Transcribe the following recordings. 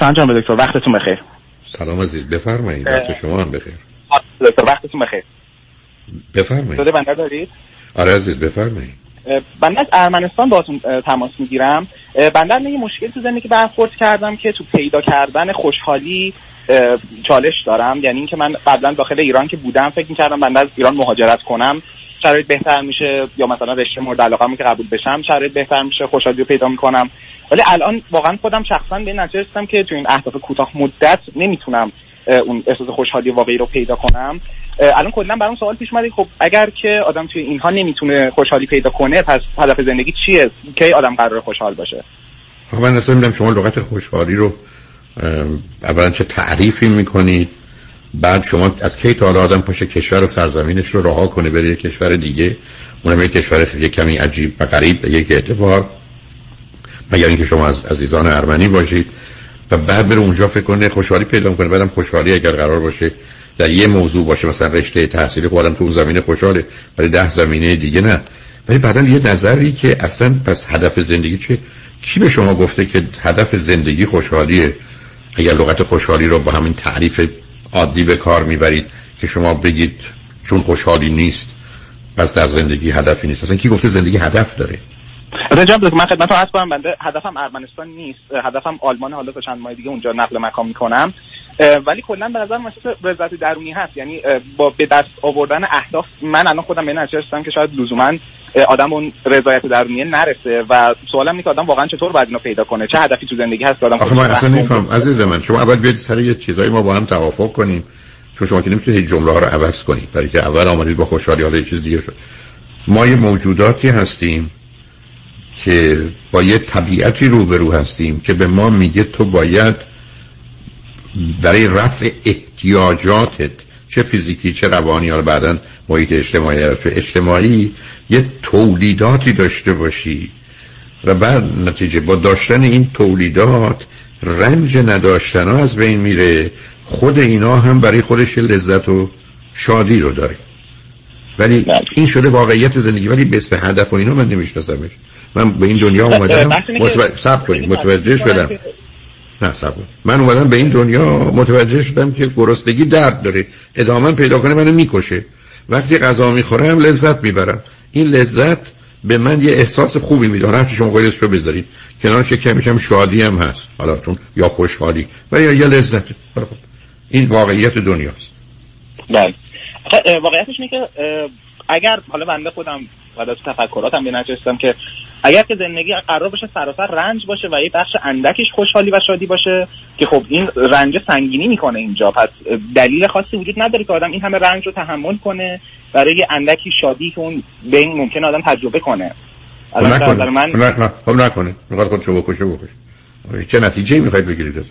سلام دکتر وقتتون بخیر. سلام عزیز بفرمایید وقت شما هم بخیر. دکتر وقتتون بخیر. بفرمایید. شده بنده دارید؟ آره عزیز بفرمایید. بنده از ارمنستان باهاتون تماس می‌گیرم. بنده یه مشکل تو زندگی برخورد کردم که تو پیدا کردن خوشحالی چالش دارم. یعنی اینکه من قبلا داخل ایران که بودم فکر می‌کردم بنده از ایران مهاجرت کنم. شرایط بهتر میشه یا مثلا رشته مورد علاقه که قبول بشم شرایط بهتر میشه خوشحالی رو پیدا می‌کنم. ولی الان واقعا خودم شخصا به نتیجه رسیدم که تو این اهداف کوتاه مدت نمی‌تونم اون احساس خوشحالی واقعی رو پیدا کنم. الان کلا برام سوال پیش اومد خب اگر که آدم توی اینها نمی‌تونه خوشحالی پیدا کنه پس هدف زندگی چیه؟ کی آدم قرار خوشحال باشه؟ خب من اصلا میدم شما لغت خوشحالی رو اولا چه تعریفی می‌کنید؟ بعد شما از کی تا آدم پاشه کشور و سرزمینش رو رها کنه بره یک کشور دیگه اونم یک کشور خیلی کمی عجیب و غریب به یک اعتبار. مگر اینکه شما از عزیزان ارمنی باشید و بعد بره اونجا فکر کنه خوشحالی پیدا کنه بعدم خوشحالی اگر قرار باشه در یه موضوع باشه مثلا رشته تحصیلی خودم تو اون زمینه خوشحاله ولی ده زمینه دیگه نه. ولی بعدا یه نظری که اصلا پس هدف زندگی چه؟ کی به شما گفته که هدف زندگی خوشحالیه؟ اگر لغت خوشحالی رو با همین تعریف عادی به کار می‌برید که شما بگید چون خوشحالی نیست پس در زندگی هدفی نیست. اصلا کی گفته زندگی هدف داره؟ رجب من خدمت رو کنم بنده هدفم ارمنستان نیست هدفم آلمان حالا تا چند ماه دیگه اونجا نقل مکان می‌کنم. ولی کلا به نظر احساس رضایت درونی هست. یعنی با به دست آوردن اهداف من الان خودم به نتیجه رسیدم که شاید لزوما آدم اون رضایت درونی نرسه و سوالم اینه که آدم واقعا چطور باید اینو پیدا کنه؟ چه هدفی تو زندگی هست آدم آخه من اصلا نمیفهم. عزیز من شما اول بیاید سر یه چیزایی ما با هم توافق کنیم. چون شما که نمی‌تونید جمله ها رو عوض کنید. برای که اول آمدید با خوشحالی حالا یه چیز دیگه شد. ما یه موجوداتی هستیم که با یه طبیعتی روبرو هستیم که به ما میگه تو باید برای رفع احتیاجاتت چه فیزیکی چه روانی ها بعدا محیط اجتماعی رفع اجتماعی یه تولیداتی داشته باشی. و بعد نتیجه با داشتن این تولیدات رنج نداشتن ها از بین میره. خود اینا هم برای خودش لذت و شادی رو داره. ولی بله. این شده واقعیت زندگی. ولی به اسم هدف و اینا من نمیشناسمش. من به این دنیا اومدم. متوجه سب کنیم متوجه شدم. نه سب من اومدم به این دنیا متوجه شدم که گرسنگی درد داره. ادامه پیدا کنه منو می‌کشه. وقتی غذا می‌خورم لذت می‌برم. این لذت به من یه احساس خوبی میده. هر شما قیدش رو بذارید. کنارش کمی کم شادی هم هست. حالا چون یا خوشحالی. و یا یه لذت. خب. این واقعیت دنیاست. بله. واقعیتش اینه که اگر حالا بنده خودم بعد از تفکراتم به که اگر که زندگی قرار باشه سراسر رنج باشه و یه بخش اندکش خوشحالی و شادی باشه که خب این رنج سنگینی می‌کنه اینجا. پس دلیل خاصی وجود نداره که آدم این همه رنج رو تحمل کنه برای اندکی شادی که اون بین ممکن آدم تجربه کنه. خب نکنه من خب نکنه می‌خواد خودشو بکشه بکشه. چه نتیجه می‌خواید بگیرید ازش؟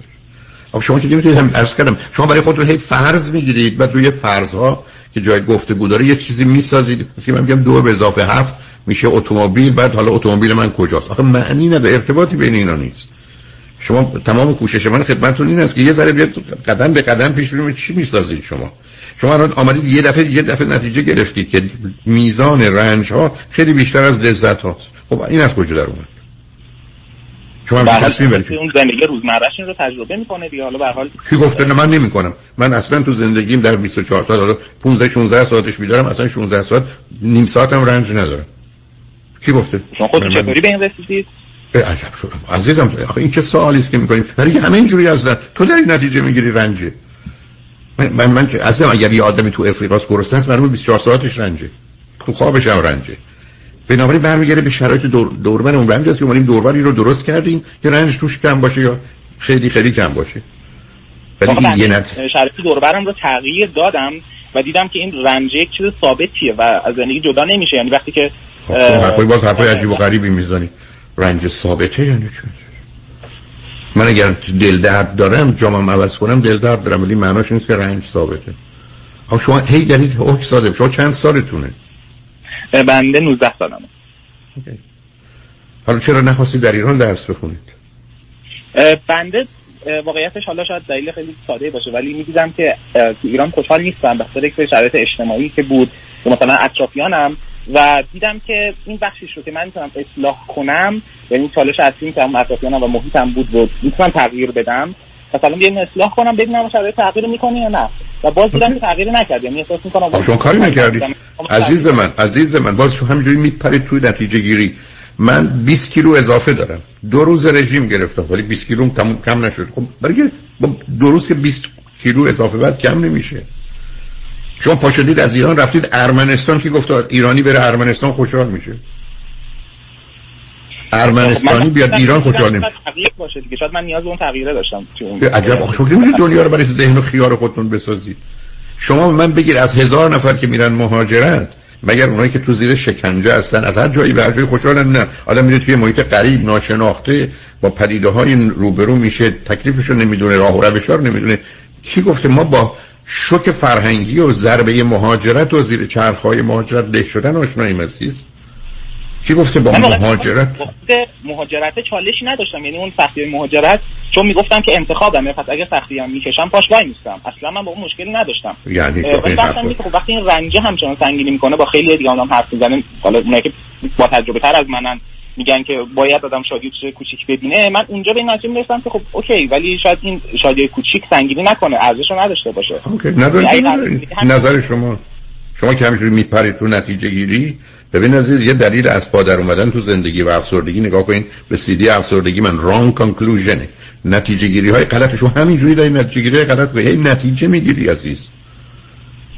خب شما که نمی‌تونید هم عرض کردم شما برای خودتون هی فرض می‌گیرید بعد روی فرضها که جای گفتگو داره یه چیزی می‌سازید. مثلا من میگم دو به اضافه هفت میشه اتومبیل بعد حالا اتومبیل من کجاست؟ آخه معنی نداره ارتباطی بین اینا نیست. شما تمام کوشش من خدمتتون این است که یه ذره بیاد قدم به قدم پیش بریم چی می‌سازید شما. شما الان آمدید یه دفعه یه دفعه نتیجه گرفتید که میزان رنج ها خیلی بیشتر از لذت هاست خب این از کجا در اومد؟ شما تصمیم اون زندگی روزمرهش رو تجربه می‌کنه دیگه. حالا به حال کی گفته؟ نه من نمی‌کنم. من اصلا تو زندگیم در 24 سال حالا 15 16 ساعتش میدارم اصلا 16 ساعت نیم ساعتم رنج ندارم. کی گفته؟ شما خودتون چطوری به این رسیدید عجب شدم عزیزم آخه این چه سوالی است که می‌کنید ولی همه اینجوری هستن تو این نتیجه می‌گیری رنجه. من من, من که اصلا اگر یه آدمی تو افریقاست گرسنه است معلومه 24 ساعتش رنجه. تو خوابش هم رنجه. بنابراین برمیگرده به شرایط دور دوربر اون رنج است که اومدیم دوربری رو درست کردیم که رنج توش کم باشه یا خیلی خیلی کم باشه. ولی یه نت... شرایط دوربرم رو تغییر دادم. دیدم که این رنج یک چیز ثابتیه و از زندگی جدا نمیشه. یعنی وقتی که خب حرفای باز حرفای عجیب و غریبی می‌زنی. رنج ثابته یعنی چی من اگر دل درد دارم جامم عوض کنم دل درد دارم ولی معناش نیست که رنج ثابته. ها شما هی دارید حکم ساده. شما چند سالتونه؟ بنده 19 سالمه. حالا چرا نخواستی در ایران درس بخونید؟ بنده واقعیتش حالا شاید دلیل خیلی ساده باشه ولی می‌دیدم که تو ایران خوشحال نیستم به خاطر شرایط اجتماعی که بود مثلا اطرافیانم و دیدم که این بخشیش رو که من می‌تونم اصلاح کنم یعنی چالش اصلی می‌تونم اطرافیانم و محیطم بود بود می‌تونم تغییر بدم. مثلا بیایم اصلاح کنم ببینم شرایط تغییر می‌کنه یا نه. و باز دیدم که تغییر نکرد یعنی احساس می‌کنم خب شما کاری نکردی. عزیز من عزیز من باز تو همینجوری میپرید توی نتیجه گیری من 20 کیلو اضافه دارم. دو روز رژیم گرفتم ولی 20 کیلو کم, کم نشد. خب برای دو روز که 20 کیلو اضافه بعد کم نمیشه. شما پاشدید از ایران رفتید ارمنستان که گفت ایرانی بره ارمنستان خوشحال میشه. ارمنستانی بیاد ایران خوشحال نمیشه. باشه دیگه. شاید من نیاز به اون تغییره داشتم عجب شما دنیا رو برای ذهن و خیال خودتون بسازید. شما من بگیر از هزار نفر که میرن مهاجرت مگر اونایی که تو زیر شکنجه هستن از هر جایی به هر جایی خوشحالن نه. آدم میره توی محیط غریب ناشناخته با پدیده های روبرو میشه تکلیفش رو نمی‌دونه راه و روش رو نمی‌دونه. کی گفته ما با شوک فرهنگی و ضربه مهاجرت و زیر چرخهای مهاجرت له شدن آشناییم عزیز؟ کی گفته با مهاجرت؟ مهاجرت چالشی نداشتم. یعنی اون سختی مهاجرت چون می‌گفتم که انتخابمه پس اگه سختی هم می‌کشم پاش وای میستم. اصلا من با اون مشکلی نداشتم. یعنی خب وقتی این رنجه همچنان سنگینی می‌کنه با خیلی دیگه هم حرف می‌زنن حالا اونایی که با تجربه تر از منن میگن که باید آدم شادی کوچیک ببینه. من اونجا به این نتیجه می‌رسم که خب اوکی ولی شاید این شادی کوچیک سنگینی نکنه. ارزش نداشته باشه. اوکی نداری نظر شما شما که همینجوری میپرید تو نتیجه گیری ببین عزیز یه دلیل از پادر اومدن تو زندگی و افسردگی نگاه کنین به سیدی افسردگی من رانگ کانکلوژن نتیجه گیری های غلط شما همینجوری داری نتیجه گیری غلط این نتیجه می‌گیری عزیز.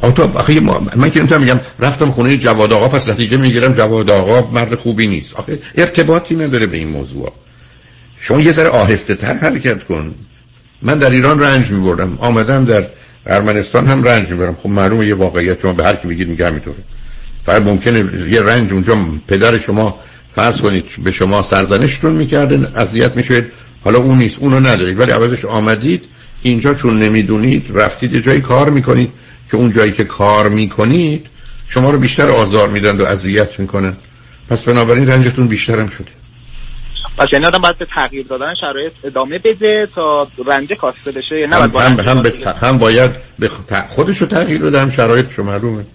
آتا آخه من که نمی‌تونم میگم رفتم خونه جواد آقا پس نتیجه می‌گیرم جواد آقا مرد خوبی نیست. آخه ارتباطی نداره به این موضوع. شما یه ذره آهسته تر حرکت کن. من در ایران رنج میبردم. آمدم در ارمنستان هم رنج می‌برم خب معلومه یه واقعیت شما به هر کی بگید میگه همینطوره. فقط ممکنه یه رنج اونجا پدر شما فرض کنید به شما سرزنشتون می‌کرده اذیت میشید. حالا اون نیست اونو ندارید. ولی عوضش آمدید اینجا چون نمی‌دونید رفتید یه جایی کار می‌کنید که اون جایی که کار می‌کنید شما رو بیشتر آزار میدن و اذیت می‌کنن. پس بنابراین رنجتون بیشتر هم شده. پس یعنی آدم باید به تغییر دادن شرایط ادامه بده تا رنج کاسته بشه یا نه هم, هم, هم, هم باید به خودش رو تغییر بده هم شرایطش معلومه.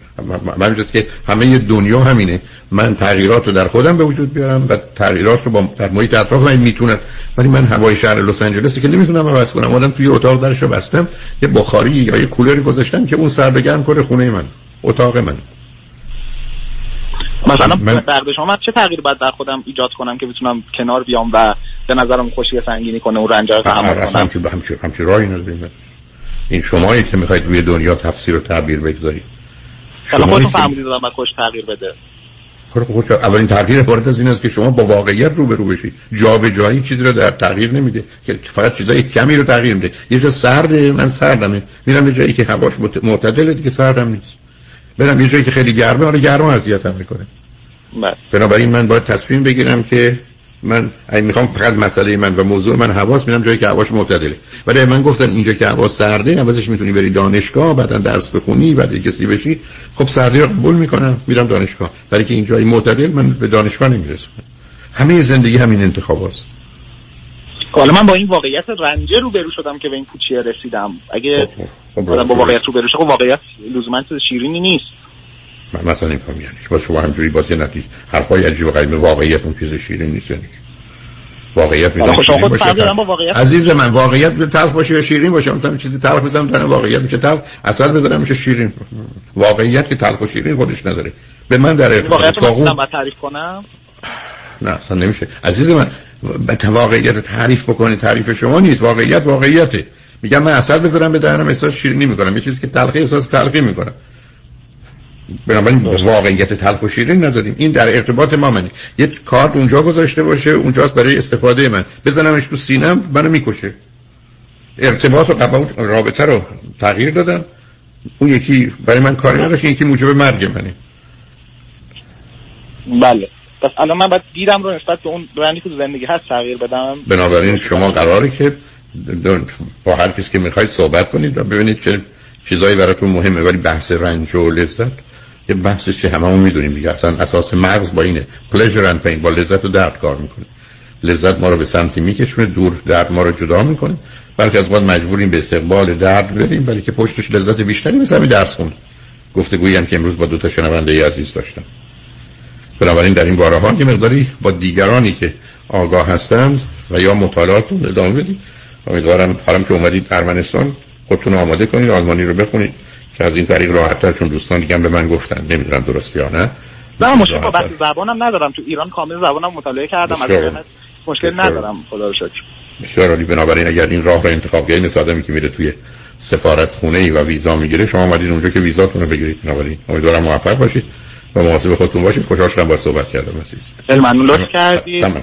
من که همه دنیا همینه. من تغییرات رو در خودم به وجود بیارم و تغییرات رو با در محیط اطراف من می‌تونم ولی من هوای شهر لس آنجلسی که نمی‌تونم عوض کنم. آدم توی اتاق درش رو بستم یه بخاری یا یه کولر گذاشتم که اون سر بگرم کنه خونه من اتاق من. مثلا من... درد شما چه تغییر باید در خودم ایجاد کنم که بتونم کنار بیام و به نظرم خوشی سنگینی کنه و رنج رو تحمل کنم؟ همچه همچه همچه راهی نداریم. این شمایی که می‌خواید روی دنیا تفسیر و تعبیر بگذارید. حالا خودتون فهمیدید دادم باید خوش تغییر بده. خب خب اولین تغییر وارد از این است که شما با واقعیت رو برو بشید جا به جایی چیزی رو در تغییر نمیده. که فقط چیزای کمی رو تغییر میده. یه جا سرده من سردمه. میرم به جایی که هواش معتدله دیگه سردم نیست. برم یه جایی که خیلی گرمه حالا گرما اذیتم می‌کنه. بله. بنابراین من باید تصمیم بگیرم که من اگه می‌خوام فقط مسئله من و موضوع من حواس میرم جایی که هواش معتدله ولی من گفتن اینجا که هوا سرده عوضش می‌تونی بری دانشگاه بعدا درس بخونی بعد کسی بشی خب سردی رو قبول می‌کنم میرم دانشگاه. برای که اینجای معتدل من به دانشگاه نمی‌رسم. همه زندگی همین انتخاب هست حالا من با این واقعیت رنجه رو برو شدم که به این پوچیه رسیدم. اگه خب, خب با واقعیت رو برو خب واقعیت لزوما شیرینی نیست. مثلا این یعنی با شما همجوری باز یه نتیجه حرفای عجیب و غریب. واقعیت اون چیز شیرین نیست. یعنی واقعیت می‌دونم شیرین باشه عزیز من واقعیت تلخ باشه یا شیرین باشه مثلا چیزی تلخ بزنم تا واقعیت میشه تلخ. اصلا بزنم میشه شیرین. واقعیت که تلخ و شیرین خودش نداره. به من در ارتباط. با تعریف کنم؟ نه اصلا نمیشه. عزیز من به واقعیت تعریف بکنی تعریف شما نیست. واقعیت واقعیته. میگم من اصل بذارم به دهنم احساس شیرینی می‌کنم. یه چیزی که تلخی احساس تلخی می‌کنم. بنابراین واقعیت تلخ و شیرین نداریم. این در ارتباط ما منه. یه کارت اونجا گذاشته باشه اونجاست برای استفاده من. بزنمش تو سینم منو می‌کشه. ارتباط و قبول رابطه رو تغییر دادم. اون یکی برای من کاری نداشت یکی موجب مرگ منه. بله. پس الان من باید دیدم رو نسبت به اون رنگی که زندگی هست تغییر بدم. بنابراین شما قراره که با هر کسی که می‌خواید صحبت کنید و ببینید چه چیزایی براتون مهمه. ولی بحث رنج و لذت یه بحثی که هممون می‌دونیم دیگه. اصلا اساس مغز با اینه. Pleasure and pain. با لذت و درد کار می‌کنه. لذت ما رو به سمتی میکشونه. دور درد ما رو جدا می‌کنه. بلکه از بعد مجبوریم به استقبال درد بریم ولی که پشتش لذت بیشتری مثل همین درس خون گفتگویی هم که امروز با دو تا شنونده عزیز داشتم. بنابراین در این باره ها یه مقداری با دیگرانی که آگاه هستند و یا مطالعاتون ادامه بدید. امیدوارم حالا که اومدید ارمنستان خودتون آماده کنید آلمانی رو بخونید. که از این طریق راحتتر چون دوستان دیگه به من گفتن. نمی‌دونم درست یا نه. نه مشکل با بحث زبانم ندارم. تو ایران کامل زبانم مطالعه کردم از مشکل ندارم. خدا رو شکر. بسیار عالی. بنابراین اگر این راه رو انتخاب کردید مثل آدمی که میره توی سفارت خونه ای و ویزا می‌گیره شما اومدید اونجا که ویزاتون رو بگیرید. بنابراین امیدوارم موفق باشید و مواظب خودتون باشید. خوشحال شدم با صحبت کردم عزیز. خیلی ممنون. لطف کردید تمام.